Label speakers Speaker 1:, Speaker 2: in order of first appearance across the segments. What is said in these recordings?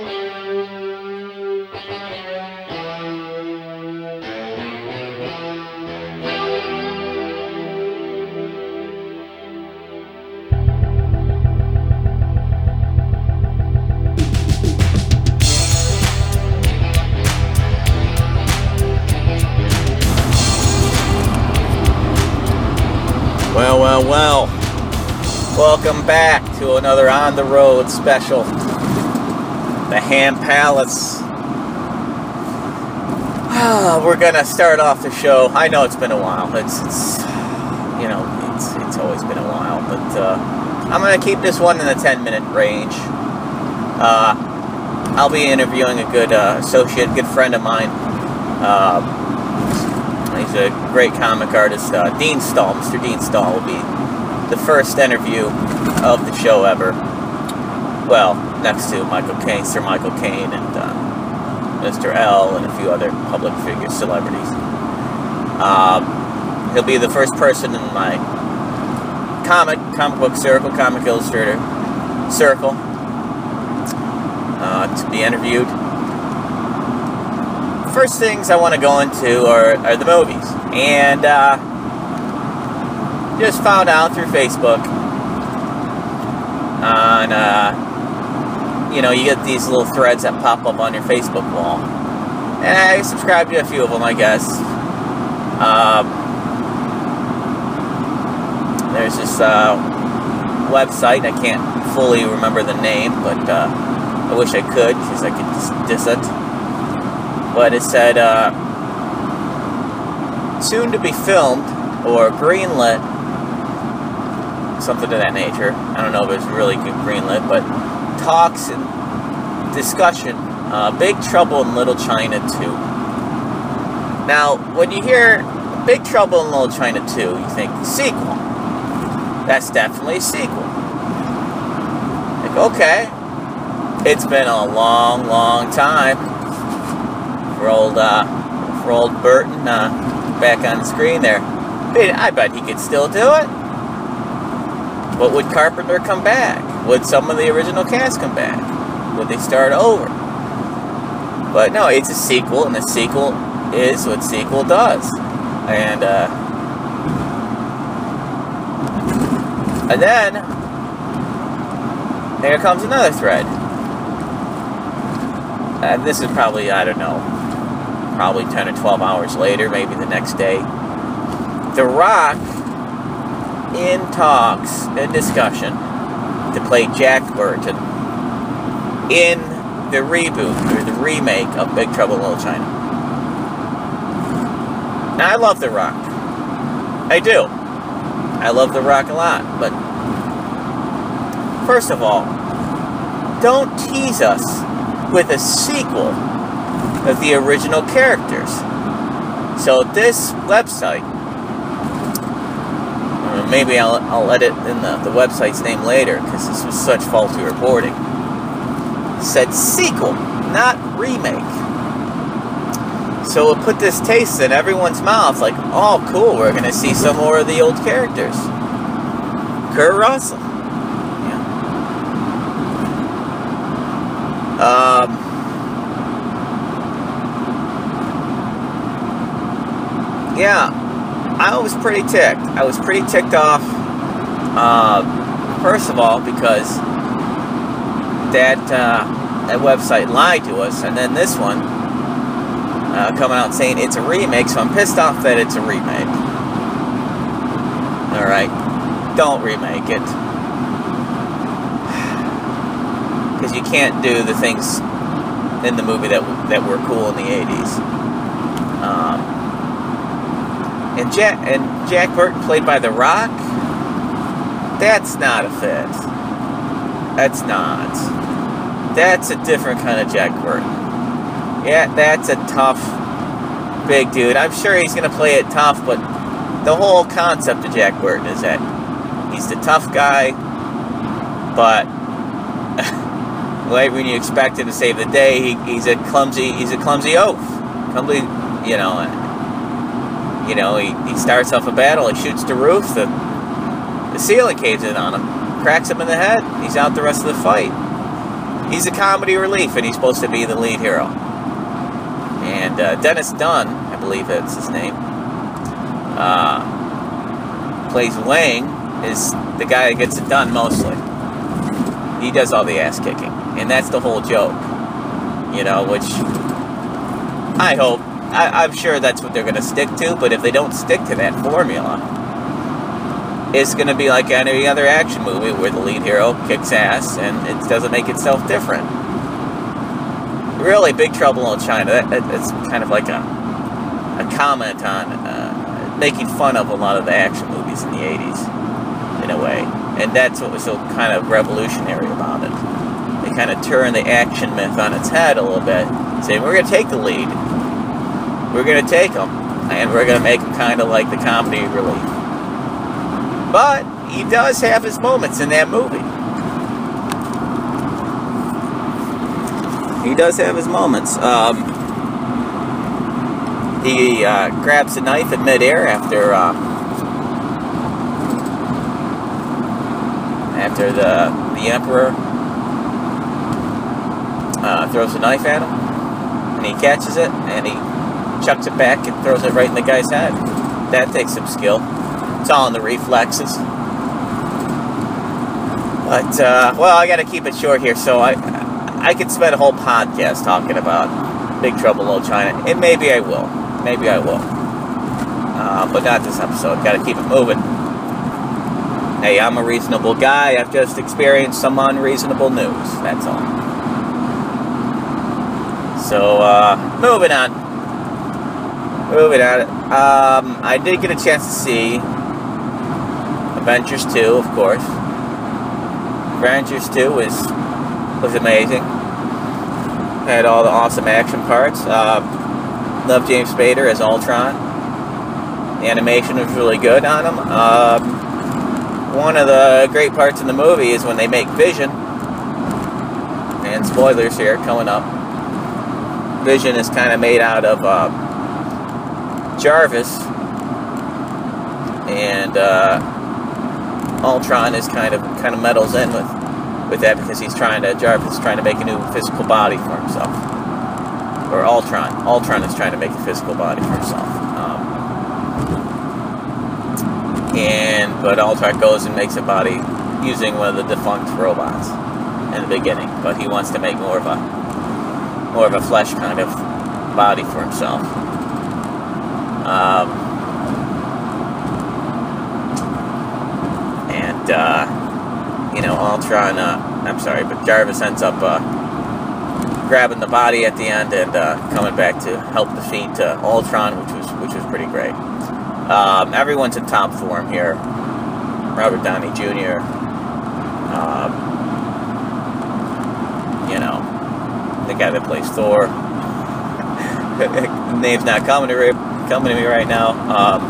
Speaker 1: Well, well, well. Welcome back to another on the road special. The Ham Palace. Ah, we're gonna start off the show. I know it's been a while. It's, it's you know, it's it's always been a while, but uh, I'm gonna keep this one in the 10 minute range. Uh, I'll be interviewing a good uh, associate, good friend of mine. Uh, He's a great comic artist. Uh, Dean Stahl, Mr. Dean Stahl, will be the first interview of the show ever. Well, next to Michael Caine, Sir Michael Caine, and uh, Mr. L, and a few other public figures, celebrities. Um, he'll be the first person in my comic, comic book circle, comic illustrator circle uh, to be interviewed first things I want to go into are, are the movies. And uh, just found out through Facebook on, uh, you know, you get these little threads that pop up on your Facebook wall. And I subscribe to a few of them, I guess. Um, there's this uh, website, I can't fully remember the name, but uh, I wish I could, because I could just diss it but it said uh, soon to be filmed or greenlit, something to that nature. I don't know if it's really good greenlit, but talks and discussion. Uh, Big Trouble in Little China 2. Now, when you hear Big Trouble in Little China 2, you think sequel. That's definitely a sequel. Like, okay, it's been a long, long time for old uh, for old Burton uh, back on the screen there. I bet he could still do it. But would Carpenter come back? Would some of the original cast come back? Would they start over? But no, it's a sequel, and a sequel is what sequel does. And uh, and then there comes another thread. And this is probably I don't know probably 10 or 12 hours later, maybe the next day. The Rock in talks and discussion to play Jack Burton in the reboot or the remake of Big Trouble in Little China. Now, I love The Rock. I do. I love The Rock a lot, but first of all, don't tease us with a sequel of the original characters. So this website, maybe I'll, I'll edit in the, the website's name later because this was such faulty reporting, said sequel, not remake. So it put this taste in everyone's mouth like, oh, cool, we're to see some more of the old characters. Kurt Russell. Yeah. Um, yeah, I was pretty ticked. I was pretty ticked off. Uh, first of all, because that uh, that website lied to us, and then this one uh, coming out saying it's a remake. So I'm pissed off that it's a remake. All right, don't remake it because you can't do the things in the movie that that were cool in the '80s. Um, and Jack and Jack Burton played by The Rock. That's not a fit. That's not. That's a different kind of Jack Burton. Yeah, that's a tough, big dude. I'm sure he's gonna play it tough, but the whole concept of Jack Burton is that he's the tough guy, but right when you expect him to save the day, he, he's a clumsy, he's a clumsy oaf, clumsy, you know you know, he, he starts off a battle, he shoots the roof, the, the ceiling caves in on him, cracks him in the head, he's out the rest of the fight. he's a comedy relief, and he's supposed to be the lead hero. And uh, Dennis Dun, I believe that's his name, uh, plays Wang, is the guy that gets it done mostly. He does all the ass kicking, and that's the whole joke, you know. Which I hope, I, I'm sure that's what they're going to stick to. But if they don't stick to that formula, it's going to be like any other action movie where the lead hero kicks ass and it doesn't make itself different. Really, Big Trouble in China, that, kind of like a, a comment on uh, making fun of a lot of the action movies in the 80s, in a way. And that's what was so kind of revolutionary about it. They kind of turn the action myth on its head a little bit, saying, we're going to take the lead, we're going to take him and we're going to make him kind of like the comedy relief. But he does have his moments in that movie. He does have his moments. Um, he uh, grabs a knife in midair after uh, after the the emperor uh, throws a knife at him, and he catches it and he chucks it back and throws it right in the guy's head. That takes some skill. It's all in the reflexes. But, uh, well, I gotta keep it short here, so I, I could spend a whole podcast talking about Big Trouble in Little China, and maybe I will. Maybe I will. Uh, but not this episode. Gotta keep it moving. Hey, I'm a reasonable guy. I've just experienced some unreasonable news. That's all. So, uh, moving on. Moving on. Um, I did get a chance to see Avengers 2, of course. Avengers 2 was was amazing. Had all the awesome action parts. Uh, love James Spader as Ultron. The animation was really good on him. Uh, one of the great parts in the movie is when they make Vision. And spoilers here coming up. Vision is kind of made out of uh, Jarvis. And uh, Ultron is kind of kind of meddles in with with that because he's trying to Jarvis is trying to make a new physical body for himself, or Ultron. Ultron is trying to make a physical body for himself. Um, and but Ultron goes and makes a body using one of the defunct robots in the beginning, but he wants to make more of a more of a flesh kind of body for himself. Um, and uh, you know, Ultron. Uh, I'm sorry, but Jarvis ends up uh, grabbing the body at the end and uh, coming back to help defeat Ultron, which was which was pretty great. Um, everyone's in top form here. Robert Downey Jr. Um, you know, the guy that plays Thor. Name's not coming to coming to me right now. Um,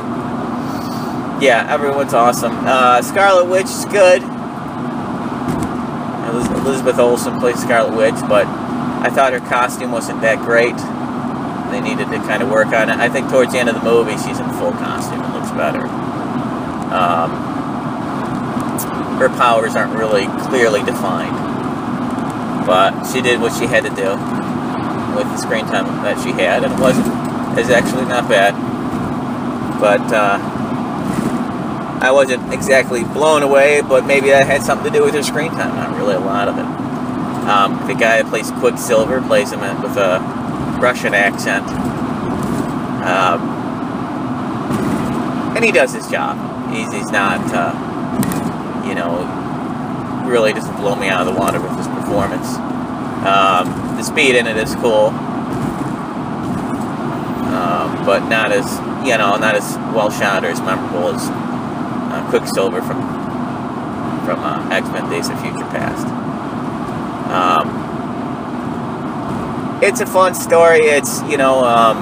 Speaker 1: yeah, everyone's awesome. Uh, Scarlet Witch is good. Elizabeth Olsen plays Scarlet Witch, but I thought her costume wasn't that great. They needed to kind of work on it. I think towards the end of the movie, she's in full costume. It looks better. Um, her powers aren't really clearly defined, but she did what she had to do with the screen time that she had, and it wasn't. It's actually not bad, but. Uh, I wasn't exactly blown away, but maybe that had something to do with her screen time. Not really a lot of it. Um, the guy that plays Quicksilver plays him with a Russian accent. Um, and he does his job. He's, he's not, uh, you know, really doesn't blow me out of the water with his performance. Um, the speed in it is cool. But not as, you know, not as well shot or as memorable as uh, Quicksilver from from uh, X Men: Days of Future Past. Um, it's a fun story. It's you know, um,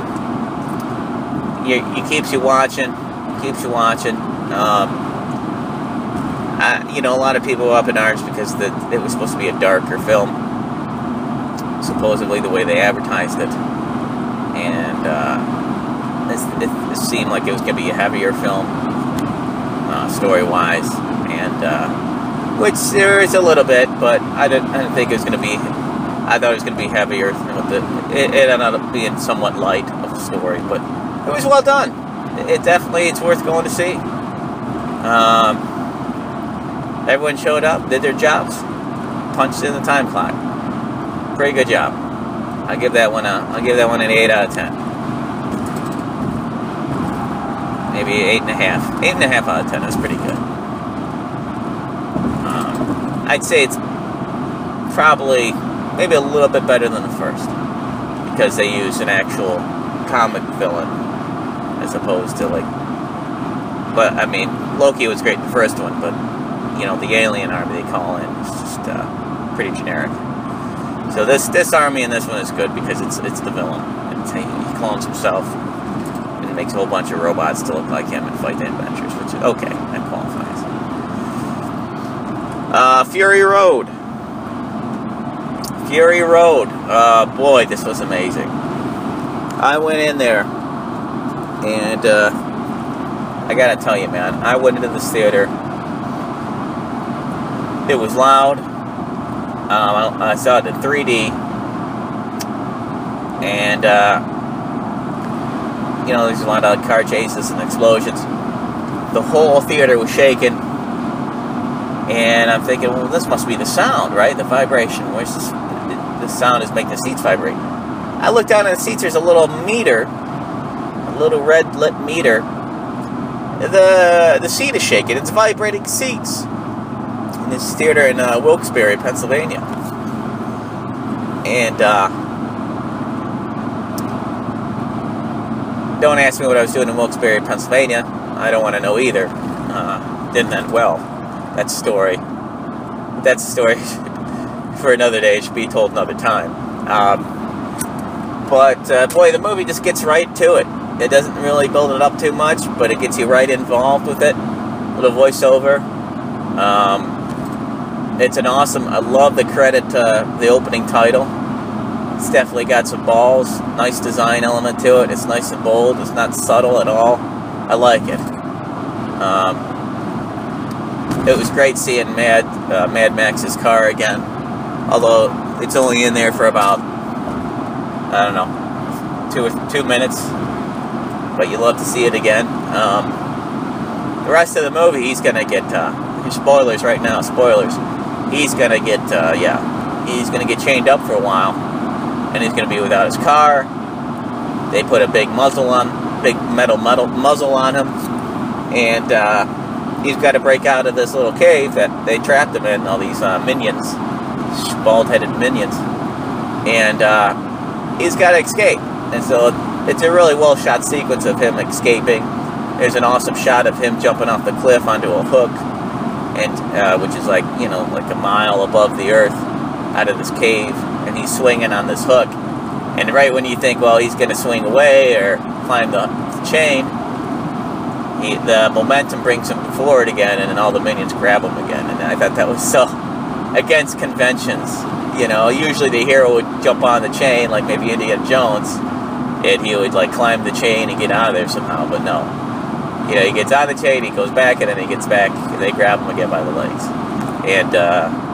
Speaker 1: it keeps you watching, keeps you watching. Um, I, you know, a lot of people were up in arms because the, it was supposed to be a darker film, supposedly the way they advertised it, and uh, it, it, it seemed like it was going to be a heavier film uh, story wise, and uh, which there is a little bit, but I didn't, I didn't think it was going to be I thought it was going to be heavier. It, it ended up being somewhat light of a story, but it was well done. It definitely it's worth going to see. Um, everyone showed up, did their jobs, punched in the time clock. Pretty good job. I give that one a I'll give that one an eight out of ten. Maybe eight and a half. Eight and a half out of ten is pretty good. Um, I'd say it's probably maybe a little bit better than the first because they use an actual comic villain as opposed to like but I mean Loki was great in the first one but you know the alien army they call in is just uh, pretty generic so this this army in this one is good because it's it's the villain it's, he, clones himself makes a whole bunch of robots to look like him and fight the Avengers which is okay that qualifies uh, Fury Road Fury Road. Uh, boy, this was amazing. I went in there, and uh, I gotta tell you, man, I went into this theater. It was loud. Um, I, saw it in 3D, and uh, you know, there's a lot of car chases and explosions. The whole theater was shaking, and I'm thinking, well, this must be the sound, right? The vibration. Where's this? the sound is making the seats vibrate. I look down at the seats, there's a little meter, a little red lit meter. The the seat is shaking, it's vibrating seats. In this theater in uh, Wilkes-Barre, Pennsylvania. And uh, don't ask me what I was doing in Wilkes-Barre, Pennsylvania. I don't want to know either. Uh, didn't end well. That story. That's the story for another day. It should be told another time. Um, but uh, boy, the movie just gets right to it. It doesn't really build it up too much, but it gets you right involved with it. A little voiceover. Um, it's an awesome. I love the credit to the opening title. It's definitely got some balls. Nice design element to it. It's nice and bold. It's not subtle at all. I like it. Um, it was great seeing Mad uh, Mad Max's car again although it's only in there for about I don't know two or two minutes, but you love to see it again. Um, the rest of the movie, he's gonna get uh, spoilers right now. Spoilers. He's gonna get uh, yeah, he's gonna get chained up for a while, and he's gonna be without his car. They put a big muzzle on, big metal metal muzzle on him, and uh, he's got to break out of this little cave that they trapped him in. All these uh, minions bald-headed minions, and uh, he's got to escape. And so it's a really well-shot sequence of him escaping. There's an awesome shot of him jumping off the cliff onto a hook, and uh, which is like you know like a mile above the earth, out of this cave, he's swinging on this hook. And right when you think, well, he's going to swing away or climb the, the chain, he, the momentum brings him forward again, and then all the minions grab him again. And I thought that was so against conventions. You know, usually the hero would jump on the chain, like maybe Indiana Jones, and he would like climb the chain and get out of there somehow. But no, you know, he gets on the chain, he goes back, and then he gets back, and they grab him again by the legs. And uh,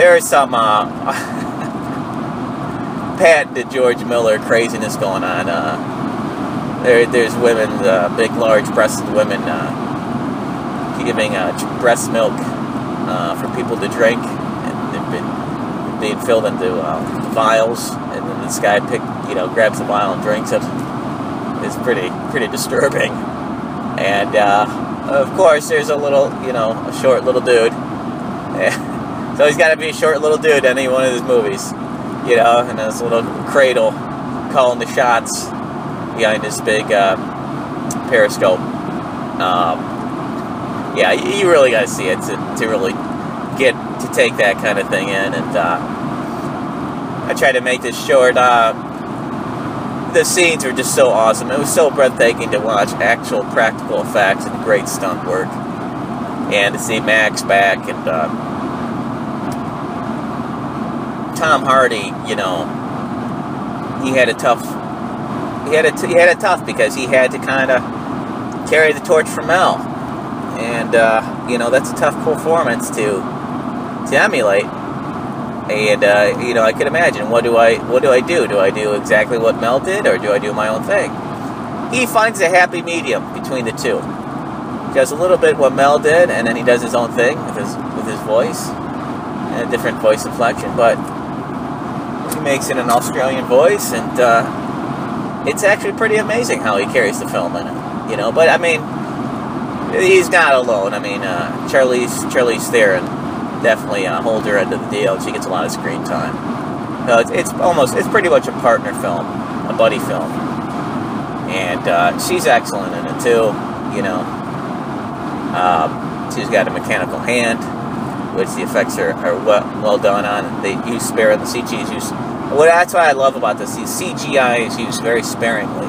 Speaker 1: there is some uh, patented George Miller craziness going on. Uh, there, there's women, uh, big, large-breasted women, uh, giving uh, breast milk uh, for people to drink, and they've been being filled into vials, and then this guy pick, you know, grabs the vial and drinks it. It's pretty pretty disturbing, and of course there's a little, you know, a short little dude. so he's got to be a short little dude in any one of his movies, you know, and this little cradle calling the shots behind this big uh, periscope. Um, yeah, you really got to see it to, to really get to take that kind of thing in. And uh, I tried to make this short. Uh, the scenes were just so awesome. It was so breathtaking to watch actual practical effects and great stunt work. And to see Max back and uh, Tom Hardy, you know, he had a tough. He had a he had it tough because he had to kind of carry the torch for Mel and uh, you know that's a tough performance to to emulate. And uh, you know, I can imagine what do I what do I do? Do I do exactly what Mel did, or do I do my own thing? He finds a happy medium between the two. He does a little bit what Mel did, and then he does his own thing with his with his voice and a different voice inflection. But makes it an Australian voice, and uh, it's actually pretty amazing how he carries the film in it. You know, but I mean, he's not alone. I mean, uh, Charlize Charlize Theron definitely uh, holds her end of the deal. She gets a lot of screen time. So it's, it's almost it's pretty much a partner film, a buddy film, and uh, she's excellent in it too. You know, um, she's got a mechanical hand, which the effects are, are well, well done on. They use spare the CG's is used. Well, that's what I love about this. The CGI is used very sparingly,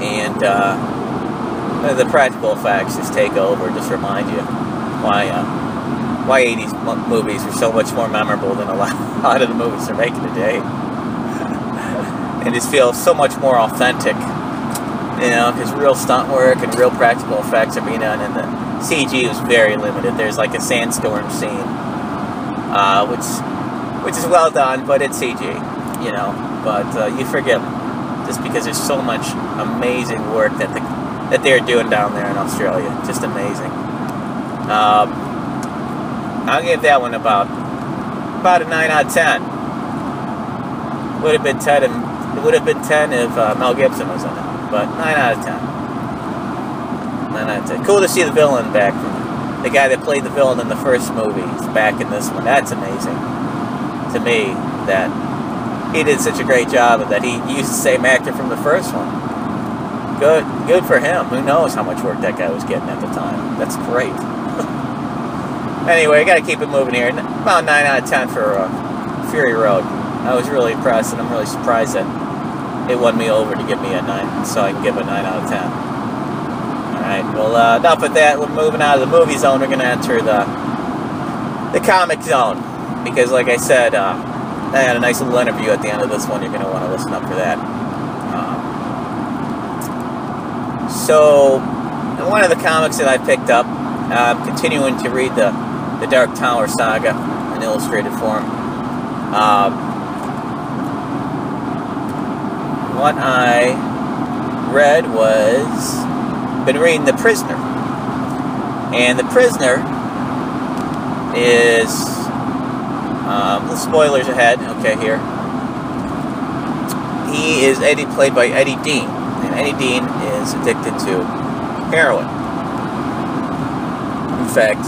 Speaker 1: and uh, the practical effects just take over. Just remind you why uh, why 80s movies are so much more memorable than a lot, of the movies they're making today. and just feel so much more authentic, you know, because real stunt work and real practical effects are being done, and the CG is very limited. There's like a sandstorm scene, uh, which which is well done, but it's CG, you know. But uh, you forgive them just because there's so much amazing work that the, that they're doing down there in Australia. Just amazing. Um, I'll give that one about about a nine out of ten. Would have been ten. If, it would have been ten if uh, Mel Gibson was in it, but nine out of ten. Nine out of ten. Cool to see the villain back. The guy that played the villain in the first movie is back in this one. That's amazing to me that he did such a great job and that he used the same actor from the first one. Good, good for him. Who knows how much work that guy was getting at the time? That's great. Anyway, I gotta keep it moving here. About 9 out of 10 for uh, Fury Road. I was really impressed, and I'm really surprised that it won me over to give me a 9, so I can give a 9 out of 10. Alright, well, uh, enough of that. We're moving out of the movie zone. We're gonna enter the, the comic zone. Because, like I said, uh, I had a nice little interview at the end of this one. You're gonna want to listen up for that. Um, so, one of the comics that I picked up, I'm continuing to read the the Dark Tower saga in illustrated form. Um, what I read was been reading The Prisoner, and The Prisoner is um, the spoilers ahead. Okay, here he is Eddie, played by Eddie Dean, and Eddie Dean is addicted to heroin. In fact,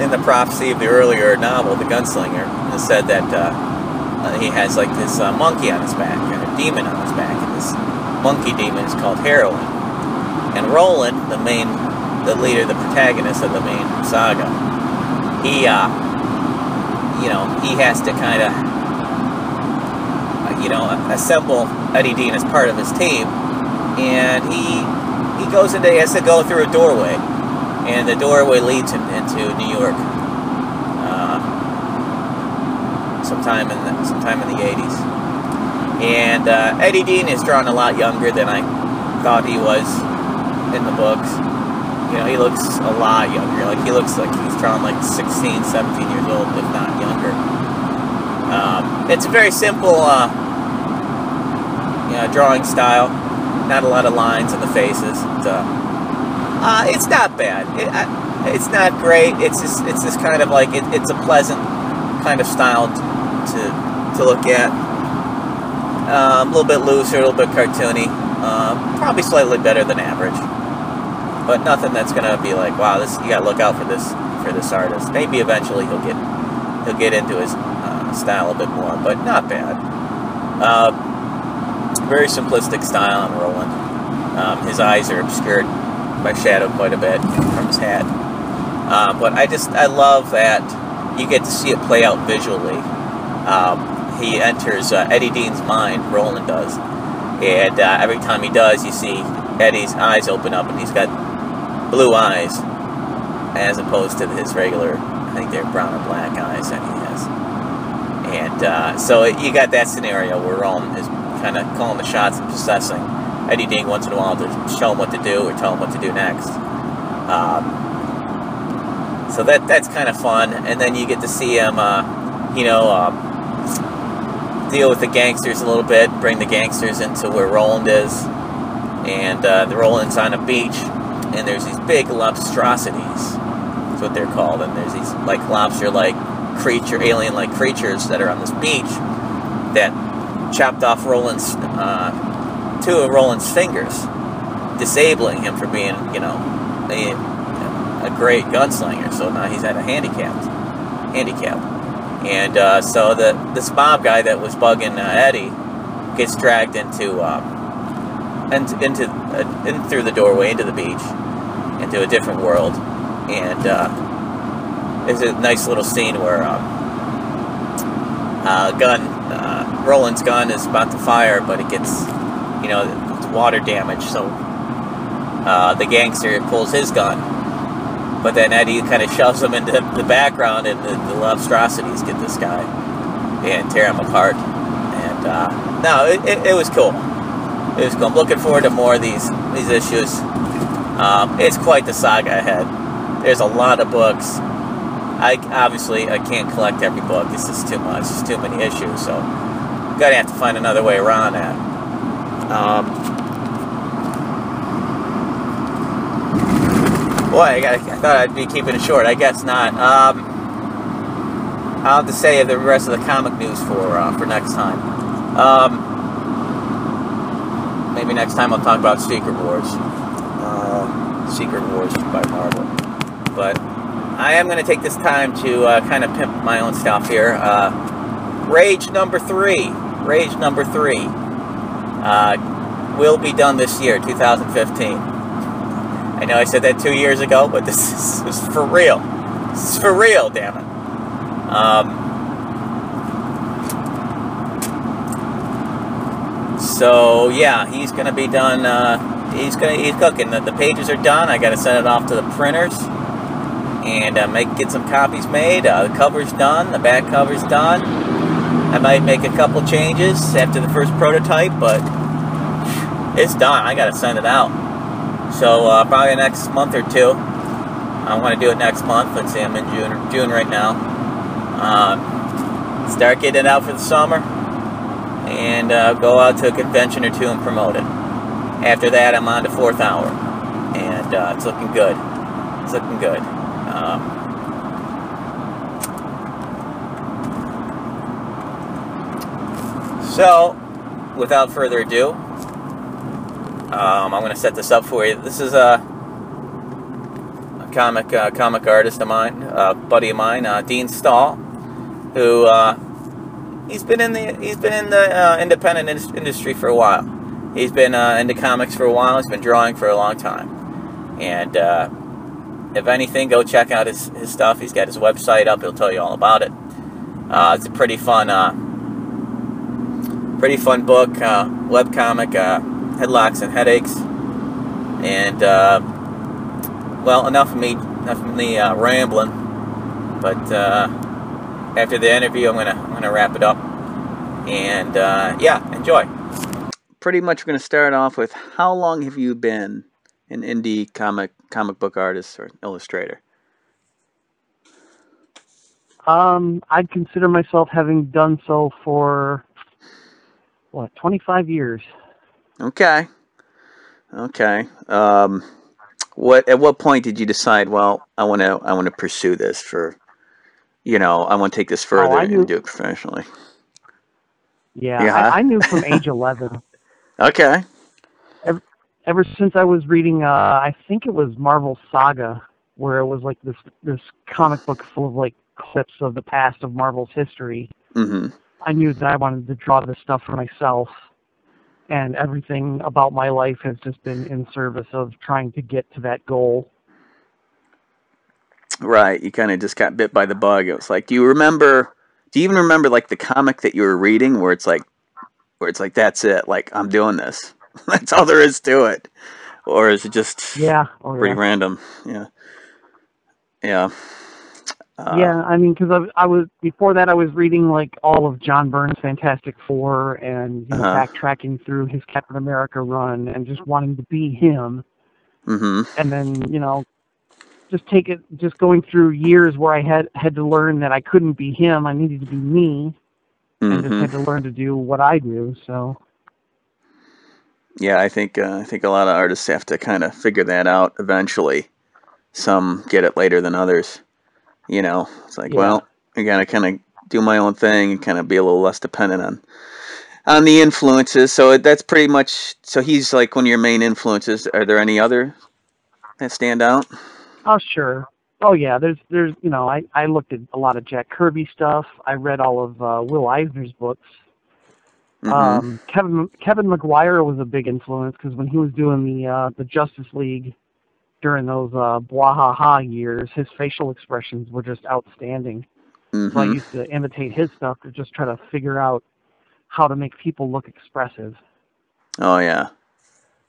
Speaker 1: in the prophecy of the earlier novel, The Gunslinger, it said that uh, uh, he has like this uh, monkey on his back and a demon on his back, and this monkey demon is called heroin. And Roland, the main, the leader, the protagonist of the main saga, he, uh, you know, he has to kind of, you know, assemble Eddie Dean as part of his team, and he he goes into, he has to go through a doorway and the doorway leads him into New York. Uh, sometime in the, sometime in the 80s. And uh, Eddie Dean is drawn a lot younger than I thought he was in the books. You know, he looks a lot younger. Like he looks like he's drawn like 16, 17 years old, if not it's a very simple, uh, you know, drawing style. Not a lot of lines in the faces. It's, uh, it's not bad. It, it's not great. It's just it's just kind of like it, it's a pleasant kind of style to to look at. Um, a little bit looser, a little bit cartoony. Um, probably slightly better than average, but nothing that's gonna be like, wow, this you gotta look out for this for this artist. Maybe eventually he'll get he'll get into his style a bit more, but not bad. Uh, very simplistic style on Roland. Um, his eyes are obscured by shadow quite a bit from his hat. Uh, but I just, I love that you get to see it play out visually. Um, he enters uh, Eddie Dean's mind, Roland does. And uh, every time he does, you see Eddie's eyes open up, and he's got blue eyes, as opposed to his regular, I think they're brown or black eyes he. And uh, so you got that scenario where Roland is kind of calling the shots and possessing Eddie Dean once in a while to show him what to do or tell him what to do next. Um, so that that's kind of fun. And then you get to see him, uh, you know, um, deal with the gangsters a little bit, bring the gangsters into where Roland is, and uh, the Roland's on a beach, and there's these big lobstrosities. That's what they're called, and there's these like lobster-like creature, alien-like creatures that are on this beach that chopped off Roland's uh, two of Roland's fingers, disabling him from being, you know, a, a great gunslinger. So now he's at a handicap. handicap, and uh, so the this mob guy that was bugging uh, Eddie gets dragged into um, into into, uh, in through the doorway into the beach, into a different world, and uh, there's a nice little scene where. Um, uh, gun uh, Roland's gun is about to fire, but it gets, you know, it's water damage. So uh, the gangster pulls his gun, but then Eddie kind of shoves him into the background, and the, the get this guy and tear him apart. And uh, no, it, it, it, was cool. It was cool. I'm looking forward to more of these these issues. Um, it's quite the saga ahead. There's a lot of books I obviously I can't collect every book. This is too much. It's too many issues. So gotta have to find another way around that. Um, boy, I, got I thought I'd be keeping it short. I guess not. Um, I'll have to say the rest of the comic news for uh, for next time. Um, maybe next time I'll talk about Secret Wars. Uh, Secret Wars by Marvel. But I am going to take this time to uh, kind of pimp my own stuff here. Uh, Rage number three. Rage number three uh, will be done this year, 2015. I know I said that two years ago, but this is, this is for real. This is for real, damn it. Um, so yeah, he's gonna be done. Uh, he's gonna he's cooking. The, the pages are done. I got to send it off to the printers and uh, make get some copies made. Uh, the cover's done, the back cover's done. I might make a couple changes after the first prototype, but it's done. I gotta send it out. So uh, probably next month or two. I want to do it next month. Let's see, I'm in June, June right now. Um, start getting it out for the summer, and uh, go out to a convention or two and promote it. After that, I'm on to fourth hour, and uh, it's looking good. It's looking good. Um, so, without further ado, um, I'm going to set this up for you. This is a, a comic uh, comic artist of mine, a buddy of mine, uh, Dean Stahl, who uh, he's been in the he's been in the uh, independent in- industry for a while. He's been uh, into comics for a while. He's been drawing for a long time, and if anything, go check out his, his stuff. He's got his website up. He'll tell you all about it. Uh, it's a pretty fun, uh, pretty fun book, uh, web comic, uh, headlocks and headaches. And uh, well, enough of me, enough of me uh, rambling. But after the interview, I'm gonna I'm gonna wrap it up. And yeah, enjoy. Pretty much, we're gonna start off with how long have you been an indie comic comic book artist or illustrator?
Speaker 2: Um, I'd consider myself having done so for what, 25 years.
Speaker 1: Okay. Okay. Um, what at what point did you decide? Well, I want to I want to pursue this for, you know, I want to take this further oh, and do it professionally.
Speaker 2: Yeah, yeah. I, I, knew from age 11.
Speaker 1: okay
Speaker 2: ever since I was reading, uh, I think it was Marvel Saga, where it was like this this comic book full of like clips of the past of Marvel's history.
Speaker 1: Mm-hmm.
Speaker 2: I knew that I wanted to draw this stuff for myself, and everything about my life has just been in service of trying to get to that goal.
Speaker 1: Right, you kind of just got bit by the bug. It was like, do you remember? Do you even remember like the comic that you were reading, where it's like, where it's like, that's it, like I'm doing this. That's all there is to it. Or is it just
Speaker 2: yeah,
Speaker 1: oh, pretty
Speaker 2: yeah.
Speaker 1: random? Yeah. Yeah.
Speaker 2: Uh, yeah, I mean, because I, I was before that I was reading like all of John Byrne's Fantastic Four and you know, uh-huh. backtracking through his Captain America run and just wanting to be him.
Speaker 1: Mm-hmm.
Speaker 2: And then you know, just take it just going through years where I had had to learn that I couldn't be him. I needed to be me, and just had to learn to do what I do. So
Speaker 1: Yeah, I think uh, I think a lot of artists have to kind of figure that out eventually. Some get it later than others. You know, it's like,
Speaker 2: yeah,
Speaker 1: well, I gotta kind of do my own thing and kind of be a little less dependent on on the influences. So that's pretty much. So he's like one of your main influences. Are there any other that stand out?
Speaker 2: oh sure. Oh yeah, there's there's you know I I looked at a lot of Jack Kirby stuff. I read all of uh, Will Eisner's books.
Speaker 1: Mm-hmm.
Speaker 2: Um, Kevin Kevin Maguire was a big influence because when he was doing the uh, the Justice League during those uh, Bwahaha years, his facial expressions were just outstanding. So I
Speaker 1: Mm-hmm.
Speaker 2: used to imitate his stuff to just try to figure out how to make people look expressive.
Speaker 1: Oh yeah,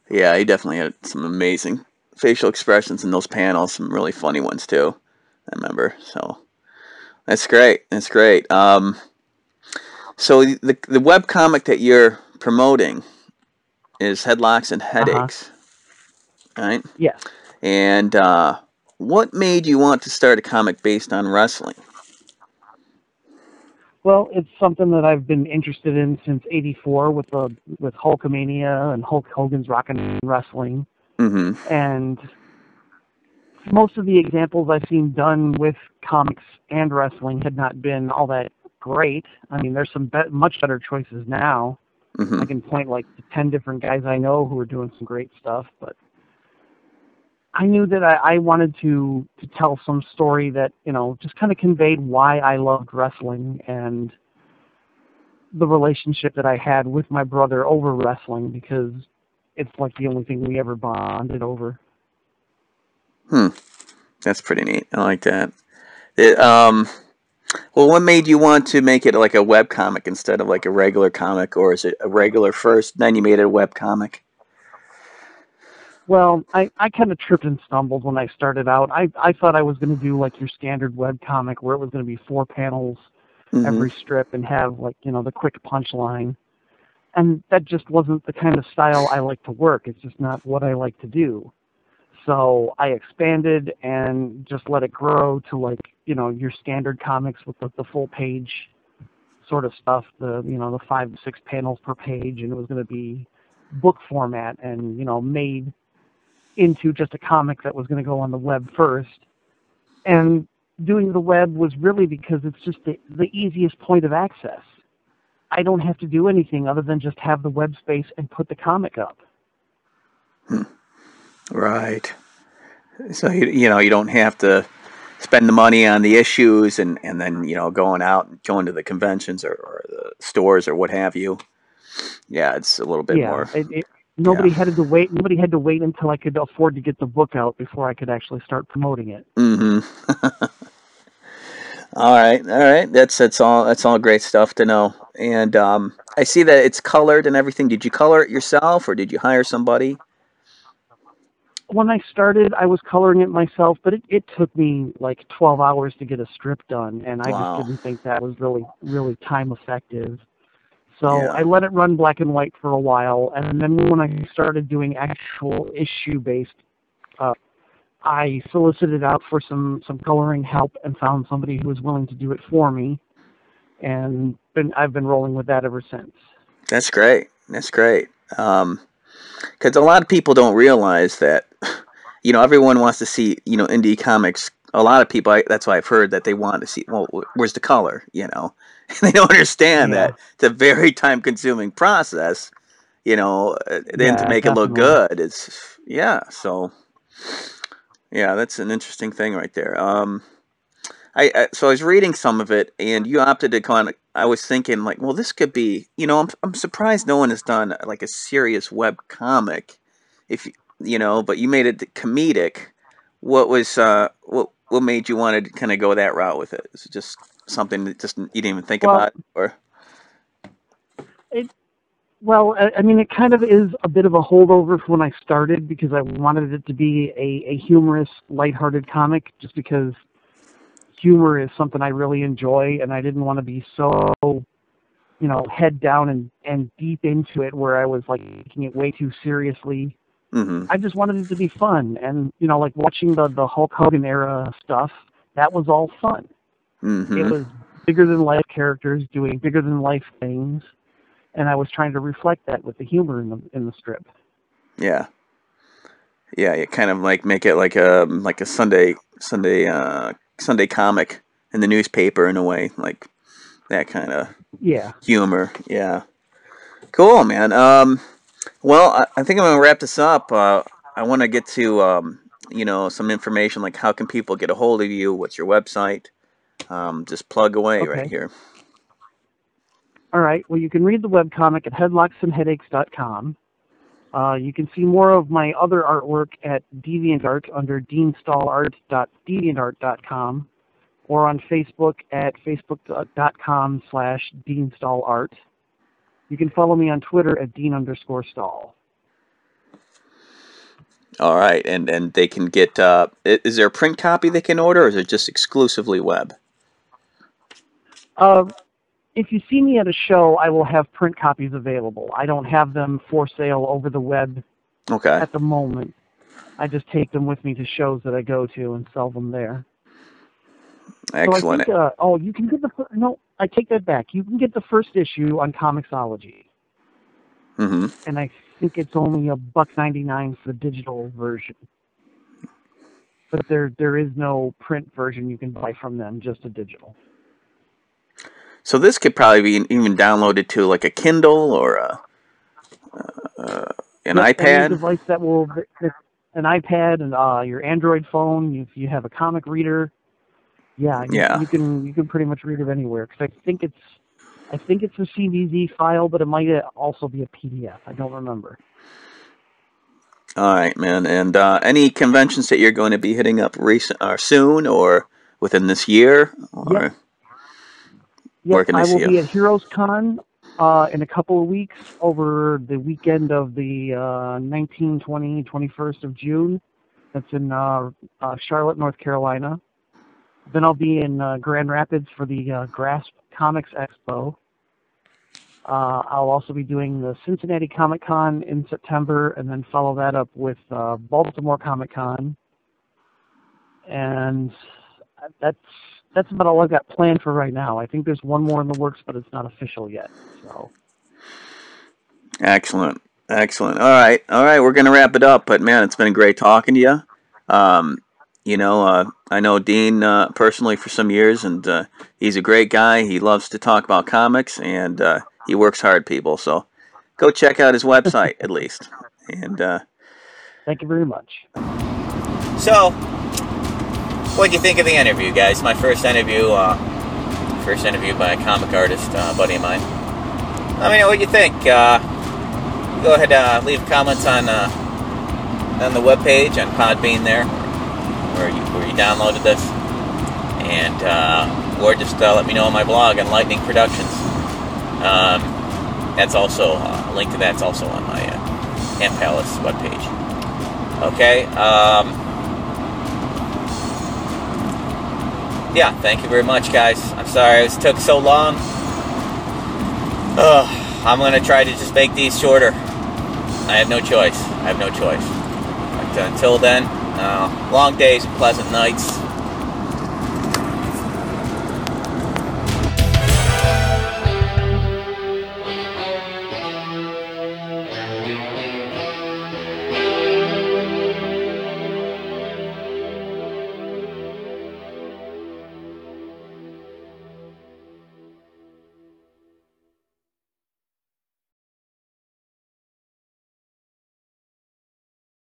Speaker 1: yeah. He definitely had some amazing facial expressions in those panels. Some really funny ones too. I remember. So that's great. That's great. Um, so the the web comic that you're promoting is Headlocks and
Speaker 2: Uh huh.
Speaker 1: Headaches, right?
Speaker 2: Yes.
Speaker 1: And uh, what made you want to start a comic based on wrestling?
Speaker 2: Well, it's something that I've been interested in since '84 with the with Hulkamania and Hulk Hogan's Rock 'n' Wrestling,
Speaker 1: Mm-hmm.
Speaker 2: and most of the examples I've seen done with comics and wrestling had not been all that great. I mean, there's some be- much better choices now.
Speaker 1: Mm-hmm.
Speaker 2: I can point like to ten different guys I know who are doing some great stuff, but I knew that I, I wanted to to tell some story that you know just kind of conveyed why I loved wrestling and the relationship that I had with my brother over wrestling because it's like the only thing we ever bonded over.
Speaker 1: Hmm. That's pretty neat. I like that. It, um, well, what made you want to make it like a web comic instead of like a regular comic, or is it a regular first, then you made it a web comic?
Speaker 2: Well, I, I kind of tripped and stumbled when I started out. I, I thought I was going to do like your standard web comic where it was going to be four panels
Speaker 1: Mm-hmm.
Speaker 2: every strip and have like you know the quick punchline and that just wasn't the kind of style i like to work it's just not what i like to do so i expanded and just let it grow to like you know your standard comics with the, the full page sort of stuff the you know the five to six panels per page and it was going to be book format and you know made into just a comic that was going to go on the web first and doing the web was really because it's just the, the easiest point of access. I don't have to do anything other than just have the web space and put the comic up. Hmm.
Speaker 1: Right. So you, you know you don't have to spend the money on the issues and, and then you know going out and going to the conventions or, or the stores or what have you. Yeah, it's a little bit
Speaker 2: yeah,
Speaker 1: more.
Speaker 2: it, it, nobody
Speaker 1: Yeah.
Speaker 2: had to wait. Nobody had to wait until I could afford to get the book out before I could actually start promoting it.
Speaker 1: Mm-hmm. all right, all right. That's that's all. That's all great stuff to know. And um, I see that it's colored and everything. Did you color it yourself or did you hire somebody?
Speaker 2: When I started, I was coloring it myself, but it, it took me like 12 hours to get a strip done, and I
Speaker 1: Wow.
Speaker 2: just didn't think that was really, really time effective. So
Speaker 1: Yeah.
Speaker 2: I let it run black and white for a while, and then when I started doing actual issue-based, uh, I solicited out for some some coloring help and found somebody who was willing to do it for me, and been I've been rolling with that ever since.
Speaker 1: That's great. That's great. Um, because a lot of people don't realize that, you know, everyone wants to see, you know, indie comics. A lot of people, I, that's why I've heard that they want to see, well, where's the color, you know? And they don't understand
Speaker 2: Yeah.
Speaker 1: that it's a very time consuming process, you know, uh, then to make it look good. It's, yeah, so, yeah, that's an interesting thing right there. Um, I, I so I was reading some of it, and you opted to kind of. I was thinking like, well, this could be. You know, I'm I'm surprised no one has done like a serious web comic, if you you know, but you made it comedic. What was uh what what made you want to kind of go that route with it? Is it just something that just you didn't even think
Speaker 2: Well,
Speaker 1: about, or
Speaker 2: it well, I, mean, it kind of is a bit of a holdover from when I started because I wanted it to be a, a humorous, lighthearted comic, just because humor is something I really enjoy, and I didn't want to be so, you know, head down and and deep into it where I was like taking it way too seriously.
Speaker 3: Mm-hmm.
Speaker 2: I just wanted it to be fun, and you know, like watching the the Hulk Hogan era stuff. That was all fun.
Speaker 3: Mm-hmm.
Speaker 2: It was bigger than life characters doing bigger than life things, and I was trying to reflect that with the humor in the in the strip.
Speaker 3: Yeah. Yeah, you kind of like make it like a like a Sunday Sunday uh Sunday comic in the newspaper in a way, like that kind of
Speaker 2: Yeah.
Speaker 3: humor. Yeah. Cool, man. Um well, I, I think I'm gonna wrap this up. Uh I wanna get to um you know, some information like how can people get a hold of you, what's your website? Um just plug away right
Speaker 2: Okay.
Speaker 3: here.
Speaker 2: All right. Well, you can read the webcomic at headlocksandheadaches.com. Uh, you can see more of my other artwork at DeviantArt under deanstahlart.deviantart.com or on Facebook at facebook.com slash deanstahlart. You can follow me on Twitter at dean underscore stahl.
Speaker 3: All right, and and they can get uh is there a print copy they can order or is it just exclusively web?
Speaker 2: Uh, if you see me at a show, I will have print copies available. I don't have them for sale over the web
Speaker 3: Okay.
Speaker 2: at the moment. I just take them with me to shows that I go to and sell them there.
Speaker 3: Excellent.
Speaker 2: So think, uh, oh, you can get the no. I take that back. You can get the first issue on Comixology,
Speaker 3: hmm
Speaker 2: and I think it's only a buck ninety nine for the digital version. But there there is no print version you can buy from them, just a digital.
Speaker 3: So this could probably be even downloaded to like a Kindle or a, uh, an
Speaker 2: Yep,
Speaker 3: iPad.
Speaker 2: device that will an iPad and uh, your Android phone. If you have a comic reader, yeah, you,
Speaker 3: Yeah.
Speaker 2: you can you can pretty much read it anywhere. Because I think it's I think it's a CBZ file, but it might uh, also be a PDF. I don't remember.
Speaker 3: All right, man. And uh, any conventions that you're going to be hitting up recent or soon or within this year? Or
Speaker 2: Yes,
Speaker 3: Where can
Speaker 2: I
Speaker 3: they
Speaker 2: will be
Speaker 3: you?
Speaker 2: at Heroes Con uh, in a couple of weeks over the weekend of the uh, 19, 20, 21st of June. That's in uh, uh, Charlotte, North Carolina. Then I'll be in uh, Grand Rapids for the uh, Grasp Comics Expo. Uh, I'll also be doing the Cincinnati Comic Con in September, and then follow that up with uh, Baltimore Comic Con. And that's that's about all I've got planned for right now. I think there's one more in the works, but it's not official yet. So
Speaker 3: excellent, excellent. All right, all right. We're gonna wrap it up. But man, it's been great talking to you. Um, you know, uh, I know Dean uh, personally for some years, and uh, he's a great guy. He loves to talk about comics, and uh, he works hard, people. So go check out his website at least. And uh,
Speaker 2: thank you very much.
Speaker 1: So, what do you think of the interview, guys? My first interview, uh, first interview by a comic artist, uh, buddy of mine. Let me know what you think. Uh, go ahead, uh, leave comments on uh, on the webpage on Podbean there, where you where you downloaded this, and uh, or just uh, let me know on my blog on Lightning Productions. Um, that's also uh, a link to that's also on my uh, Ham Palace webpage. Okay. Um, yeah, thank you very much, guys. I'm sorry it took so long. Ugh, I'm gonna try to just make these shorter. I have no choice. I have no choice. But until then, uh, long days, and pleasant nights.